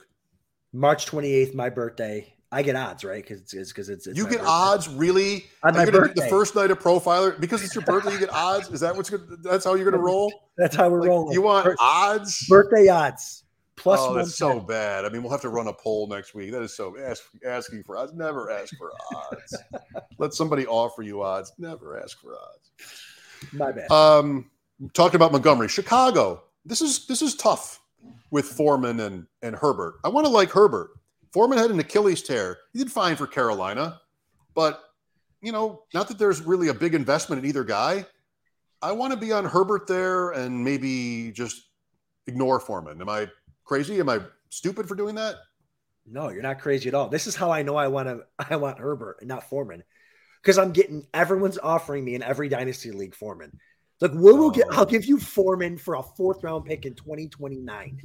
March 28th, my birthday. I get odds, right? Because it's because it's, it's You get birthday. odds, really? On my gonna the first night of profiler because it's your birthday. You get (laughs) odds. Is that what's good? That's how you're going to roll. That's how we're Like, rolling. you want odds? birthday odds plus oh, one. that's so bad. I mean, we'll have to run a poll next week. That is so ask, asking for odds. Never ask for odds. Let somebody offer you odds. Never ask for odds. My bad. Um, talking about Montgomery, Chicago. This is this is tough with Foreman and and Herbert. I want to like Herbert. Foreman had an Achilles tear. He did fine for Carolina, but you know, not that there's really a big investment in either guy. I want to be on Herbert there and maybe just ignore Foreman. Am I crazy? Am I stupid for doing that? No, you're not crazy at all. This is how I know I want to. I want Herbert and not Foreman, because I'm getting everyone's offering me in every dynasty league Foreman. Like we will get. Oh. I'll give you Foreman for a fourth round pick in 2029.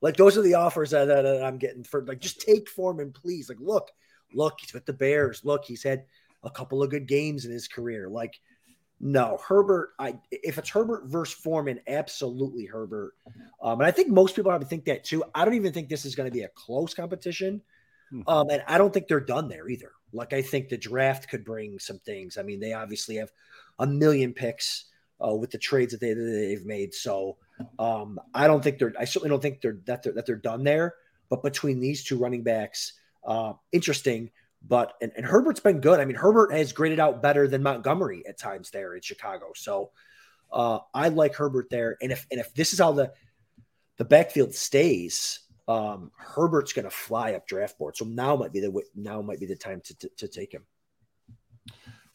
Like those are the offers that, that, that I'm getting for. Like just take Foreman, please. Like look, look, he's with the Bears. Look, he's had a couple of good games in his career. Like no, Herbert. I if it's Herbert versus Foreman, absolutely Herbert. Um, and I think most people probably think that too. I don't even think this is going to be a close competition. Hmm. Um, and I don't think they're done there either. Like I think the draft could bring some things. I mean, they obviously have a million picks uh, with the trades that they that they've made. So um, I don't think they're. I certainly don't think they're that they're that they're done there. But between these two running backs, uh, interesting. But and, and Herbert's been good. I mean, Herbert has graded out better than Montgomery at times there in Chicago. So uh, I like Herbert there. And if and if this is how the the backfield stays, um, Herbert's going to fly up draft board. So now might be the now might be the time to to, to take him.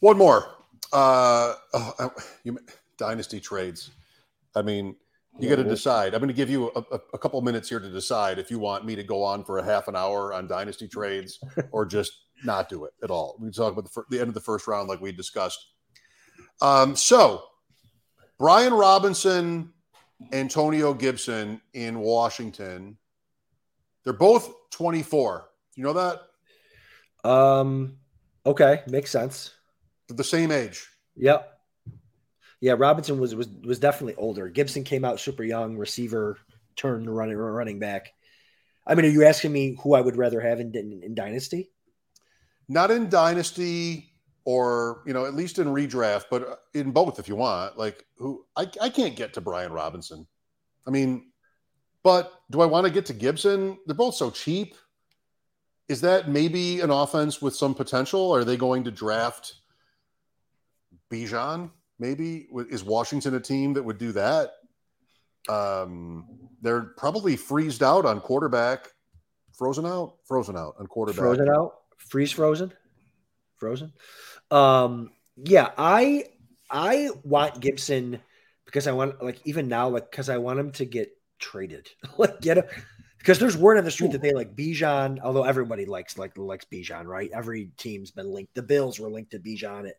One more. Uh, oh, you, dynasty trades. I mean, you got to decide. I'm going to give you a, a, a, couple minutes here to decide if you want me to go on for a half an hour on dynasty trades or just not do it at all. We can talk about the, the end of the first round, like we discussed. Um, so, Brian Robinson, Antonio Gibson in Washington. They're both 24. You know that? Um. Okay, makes sense. They're the same age. Yep. Yeah, Robinson was was was definitely older. Gibson came out super young, receiver turned running running back. I mean, are you asking me who I would rather have in, in, in Dynasty? Not in Dynasty, or you know, at least in redraft, but in both if you want. Like, who I I can't get to Brian Robinson. I mean, but do I want to get to Gibson? They're both so cheap. Is that maybe an offense with some potential? Are they going to draft Bijan? maybe is Washington a team that would do that? Um, they're probably freezed out on quarterback, frozen out, frozen out on quarterback, frozen out, freeze frozen, frozen. Um, yeah, I I want Gibson because I want like even now like because I want him to get traded, (laughs) like get him because there's word on the street that they like Bijan, although everybody likes like likes Bijan, right? Every team's been linked. The Bills were linked to Bijan at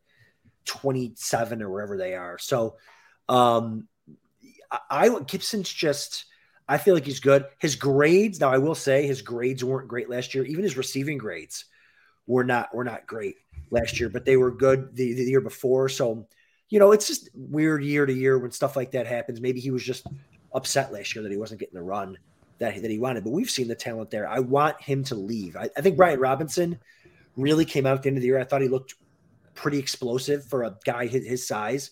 27 or wherever they are. So um I, I Gibson's just I feel like he's good. His grades, now I will say his grades weren't great last year. Even his receiving grades were not were not great last year, but they were good the, the year before. So, you know, it's just weird year to year when stuff like that happens. Maybe he was just upset last year that he wasn't getting the run that, that he wanted, but we've seen the talent there. I want him to leave. I, I think Brian Robinson really came out at the end of the year. I thought he looked pretty explosive for a guy his, his size.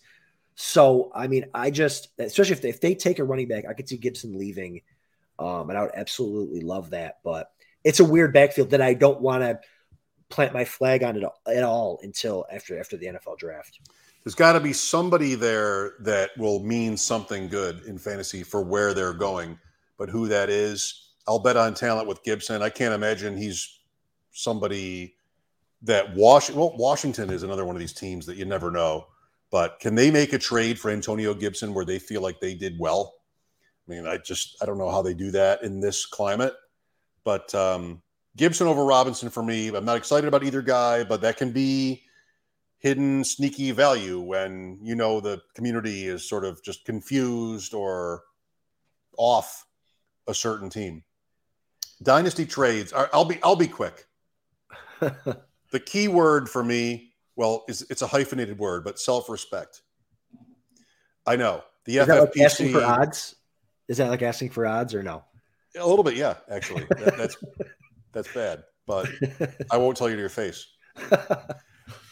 So, I mean, I just, especially if they, if they take a running back, I could see Gibson leaving. Um, and I would absolutely love that. But it's a weird backfield that I don't want to plant my flag on it at all until after after the NFL draft. There's got to be somebody there that will mean something good in fantasy for where they're going. But who that is, I'll bet on talent with Gibson. I can't imagine he's somebody that Wash well, Washington is another one of these teams that you never know. But can they make a trade for Antonio Gibson where they feel like they did well? I mean, I just I don't know how they do that in this climate. But um, Gibson over Robinson for me. I'm not excited about either guy, but that can be hidden sneaky value when you know the community is sort of just confused or off a certain team. Dynasty trades. I'll be I'll be quick. (laughs) the key word for me, well, is it's a hyphenated word, but self-respect. I know the is FFPC. Like asking for odds? Is that like asking for odds or no? A little bit, yeah. Actually, that, that's (laughs) that's bad, but (laughs) I won't tell you to your face.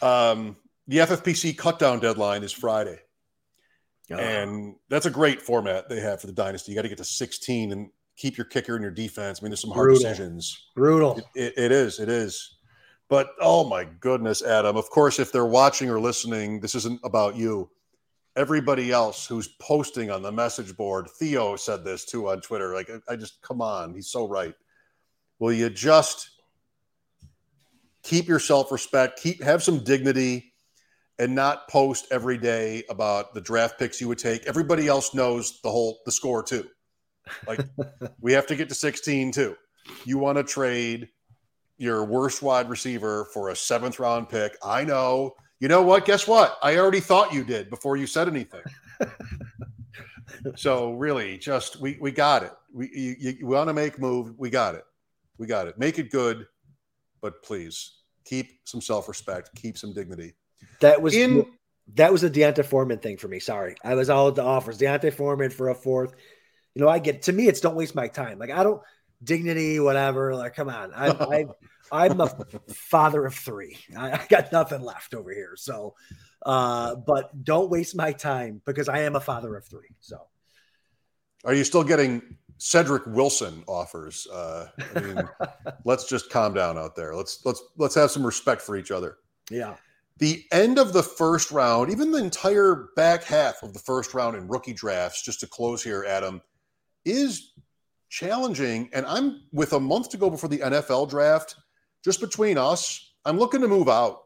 Um, the FFPC cutdown deadline is Friday, oh. and that's a great format they have for the dynasty. You got to get to 16 and keep your kicker and your defense. I mean, there's some hard Brutal. decisions. Brutal. It, it, it is. It is. But oh my goodness, Adam. Of course, if they're watching or listening, this isn't about you. Everybody else who's posting on the message board, Theo said this too on Twitter. Like, I just come on, he's so right. Will you just keep your self respect, keep have some dignity, and not post every day about the draft picks you would take? Everybody else knows the whole the score too. Like, (laughs) we have to get to 16 too. You want to trade your worst wide receiver for a seventh round pick. I know. You know what? Guess what? I already thought you did before you said anything. (laughs) so really, just we we got it. We you, you want to make move? We got it. We got it. Make it good, but please keep some self respect. Keep some dignity. That was in. That was a D'Onta Foreman thing for me. Sorry, I was all at the offers. D'Onta Foreman for a fourth. You know, I get to me, it's don't waste my time. Like I don't dignity, whatever. Like, come on. I'm, (laughs) I, I'm a father of three. I, I, got nothing left over here. So, uh, but don't waste my time because I am a father of three. So, are you still getting Cedric Wilson offers? Uh, I mean, (laughs) let's just calm down out there. Let's let's let's have some respect for each other. Yeah. The end of the first round, even the entire back half of the first round in rookie drafts, just to close here, Adam, is challenging. And I'm with a month to go before the NFL draft, just between us, I'm looking to move out.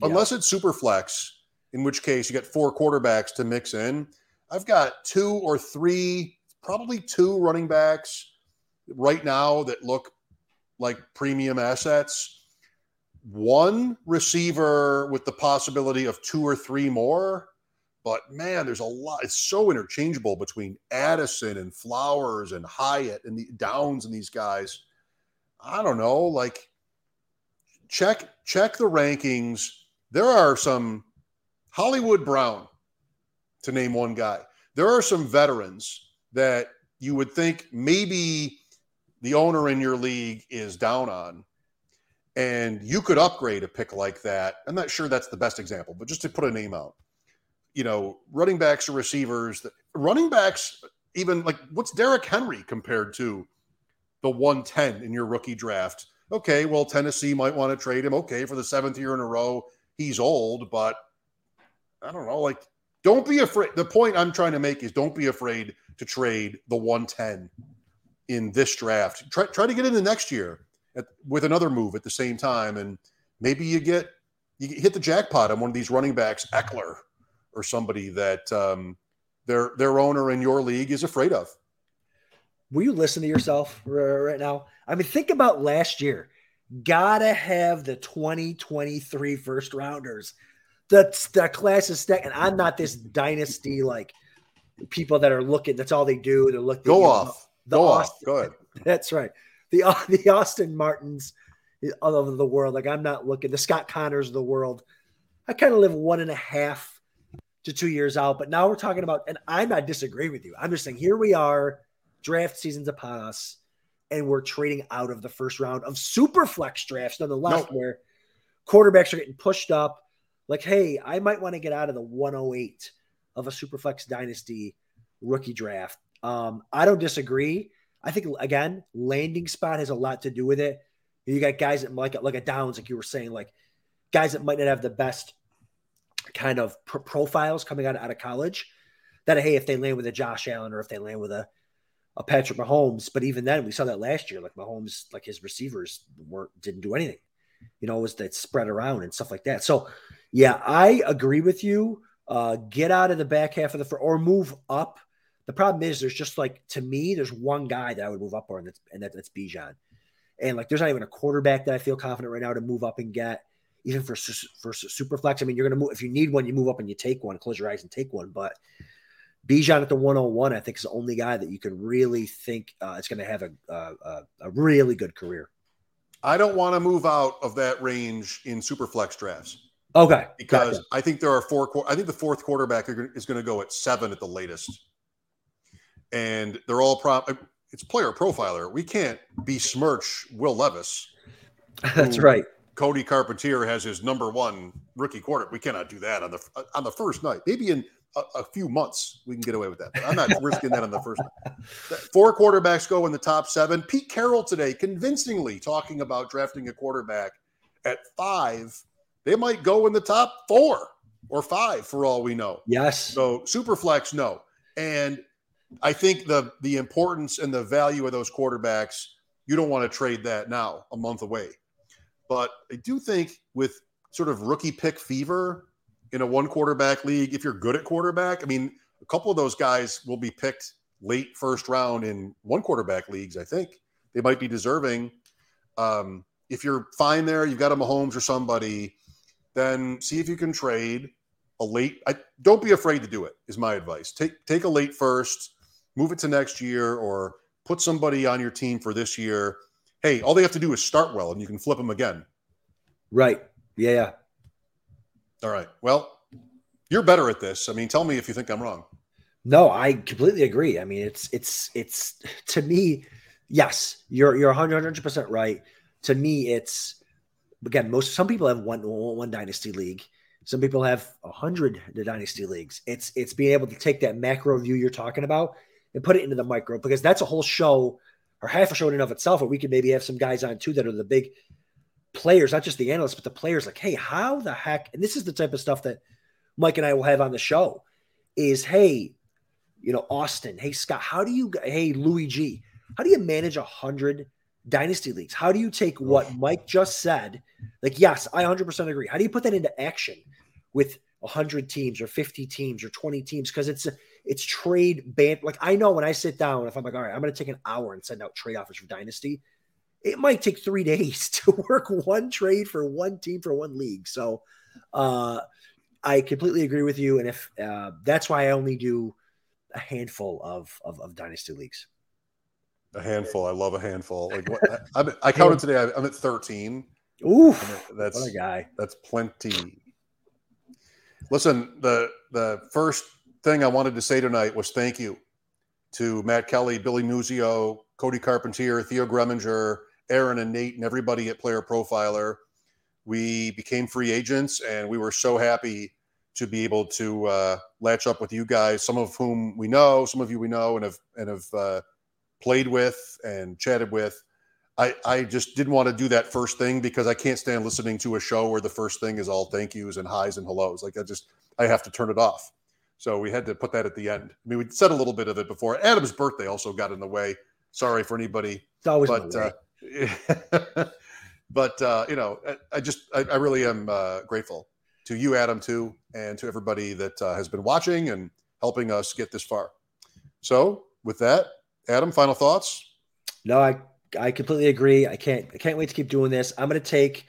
Yeah. Unless it's super flex, in which case you get four quarterbacks to mix in. I've got two or three, probably two running backs right now that look like premium assets. One receiver with the possibility of two or three more. But man, there's a lot. It's so interchangeable between Addison and Flowers and Hyatt and the Downs and these guys. I don't know. Like, check check the rankings. There are some Hollywood Brown, to name one guy. There are some veterans that you would think maybe the owner in your league is down on, and you could upgrade a pick like that. I'm not sure that's the best example, but just to put a name out you know, running backs or receivers. Running backs, even like what's Derrick Henry compared to the 110 in your rookie draft? Okay, well, Tennessee might want to trade him. Okay, for the seventh year in a row, he's old, but I don't know. Like, don't be afraid. The point I'm trying to make is don't be afraid to trade the 110 in this draft. Try, try to get in the next year at, with another move at the same time, and maybe you get you hit the jackpot on one of these running backs, Ekeler or somebody that um, their their owner in your league is afraid of. Will you listen to yourself right now? I mean, think about last year. Gotta have the 2023 first rounders. That's the class is stacked. And I'm not this dynasty like people that are looking, that's all they do. They're looking. Go off. The Go Austin, off. Go ahead. (laughs) That's right. The, uh, the Austin Martins eh, all over the world. Like I'm not looking, the Scott Connors of the world. I kind of live one and a half to two years out. But now we're talking about, and I'm not disagreeing with you. I'm just saying here we are, draft season's upon us, and we're trading out of the first round of super flex drafts nonetheless, nope. where quarterbacks are getting pushed up. Like, hey, I might want to get out of the 108 of a super flex dynasty rookie draft. Um, I don't disagree. I think again, landing spot has a lot to do with it. You got guys that like like a Downs, like you were saying, like guys that might not have the best kind of pr- profiles coming out, out of college that, hey, if they land with a Josh Allen or if they land with a, a Patrick Mahomes, but even then we saw that last year, like Mahomes, like his receivers weren't, didn't do anything, you know, it was that spread around and stuff like that. So yeah, I agree with you. Uh, get out of the back half of the, or move up. The problem is there's just like, to me, there's one guy that I would move up on and that's, and that, that's Bijan. And like, there's not even a quarterback that I feel confident right now to move up and get even for for super flex. I mean, you're to move if you need one, you move up and you take one. Close your eyes and take one. But Bijan at the 101, I think is the only guy that you can really think uh, going to have a, a, a really good career. I don't want to move out of that range in super flex drafts. Okay, because gotcha. I think there are four. I think the fourth quarterback is going to go at seven at the latest, and they're all pro. It's player profiler. We can't besmirch Will Levis. (laughs) That's right. Cody Carpentier has his number one rookie quarter. We cannot do that on the on the first night. Maybe in a, a few months we can get away with that. But I'm not (laughs) risking that on the first night. Four quarterbacks go in the top seven. Pete Carroll today convincingly talking about drafting a quarterback at five. They might go in the top four or five for all we know. Yes. So Superflex, no. And I think the the importance and the value of those quarterbacks, you don't want to trade that now, a month away. But I do think with sort of rookie pick fever in a one quarterback league, if you're good at quarterback, I mean, a couple of those guys will be picked late first round in one quarterback leagues. I think they might be deserving. Um, if you're fine there, you've got a Mahomes or somebody, then see if you can trade a late. I, don't be afraid to do it. Is my advice. Take take a late first, move it to next year, or put somebody on your team for this year hey, all they have to do is start well and you can flip them again. Right. Yeah. yeah. All right. Well, you're better at this. I mean, tell me if you think I'm wrong. No, I completely agree. I mean, it's it's it's to me Yes, you're you're 100 percent right. To me, it's again most some people have one one dynasty league. Some people have a hundred dynasty leagues. It's it's being able to take that macro view you're talking about and put it into the micro because that's a whole show or half a show in and of itself. Or we could maybe have some guys on too that are the big players, not just the analysts, but the players. Like, hey, how the heck? And this is the type of stuff that Mike and I will have on the show. Is hey, you know, Austin. Hey, Scott. How do you? Hey, Louis G. How do you manage a hundred dynasty leagues? How do you take what Mike just said? Like, yes, I 100% agree. How do you put that into action with 100 teams or 50 teams or 20 teams? Because it's it's trade band. Like, I know when I sit down, if I'm like, all right, I'm going to take an hour and send out trade offers for dynasty, it might take three (laughs) days to work one trade for one team for one league. So, uh, I completely agree with you. And if uh, that's why I only do a handful of, of, of dynasty leagues. A handful. I love a handful. Like what, (laughs) I, I, counted today. I, am at 13. Ooh, that's what a guy. That's plenty. Listen, the the first thing I wanted to say tonight was thank you to Matt Kelly, Billy Muzio, Cody Carpentier, Theo Gremminger, Aaron and Nate, and everybody at Player Profiler. We became free agents, and we were so happy to be able to uh, latch up with you guys. Some of whom we know, some of you we know, and have and have uh, played with and chatted with. I, I just didn't want to do that first thing because I can't stand listening to a show where the first thing is all thank yous and highs and hellos. Like I just I have to turn it off. So we had to put that at the end. I mean, we said a little bit of it before. Adam's birthday also got in the way. Sorry for anybody. It's always but uh, (laughs) but uh, you know, I, I just I, I, really am uh, grateful to you, Adam, too, and to everybody that uh, has been watching and helping us get this far. So with that, Adam, final thoughts? No, I I completely agree. I can't I can't wait to keep doing this. I'm going to take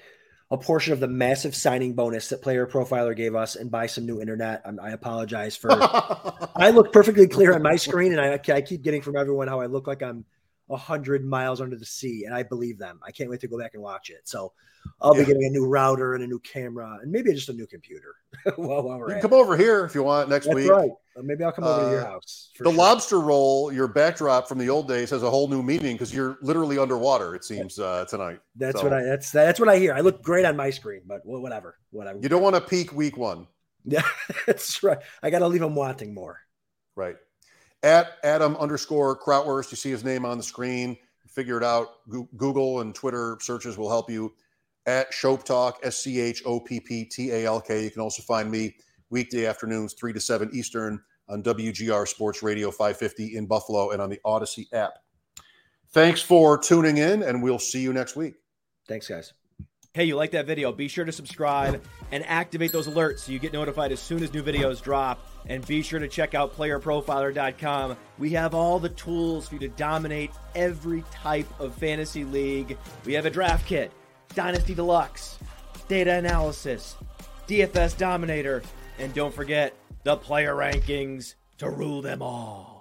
a portion of the massive signing bonus that Player Profiler gave us and buy some new internet. I'm, i apologize for. (laughs) I look perfectly clear on my screen, and I, I keep getting from everyone how I look like I'm hundred miles under the sea, and I believe them. I can't wait to go back and watch it. So I'll yeah. be getting a new router and a new camera, and maybe just a new computer. (laughs) well, while we're you come over here if you want next That's week. Right. Maybe I'll come over uh, to your uh, house. The sure. lobster roll, your backdrop from the old days, has a whole new meaning because you're literally underwater. It seems uh, tonight. That's so. what I. That's that's what I hear. I look great on my screen, but whatever, whatever. You don't want to peak week one. Yeah, (laughs) that's right. I got to leave them wanting more. Right at Adam underscore Krautwurst. You see his name on the screen. Figure it out. Google and Twitter searches will help you. At Schopp Talk, S C H O P P T A L K. You can also find me weekday afternoons, 3 to 7 Eastern on WGR Sports Radio 550 in Buffalo and on the Odyssey app. Thanks for tuning in, and we'll see you next week. Thanks, guys. Hey, you like that video? Be sure to subscribe and activate those alerts so you get notified as soon as new videos drop. And be sure to check out playerprofiler.com. We have all the tools for you to dominate every type of fantasy league. We have a draft kit, Dynasty Deluxe, data analysis, DFS Dominator, and don't forget the player rankings to rule them all.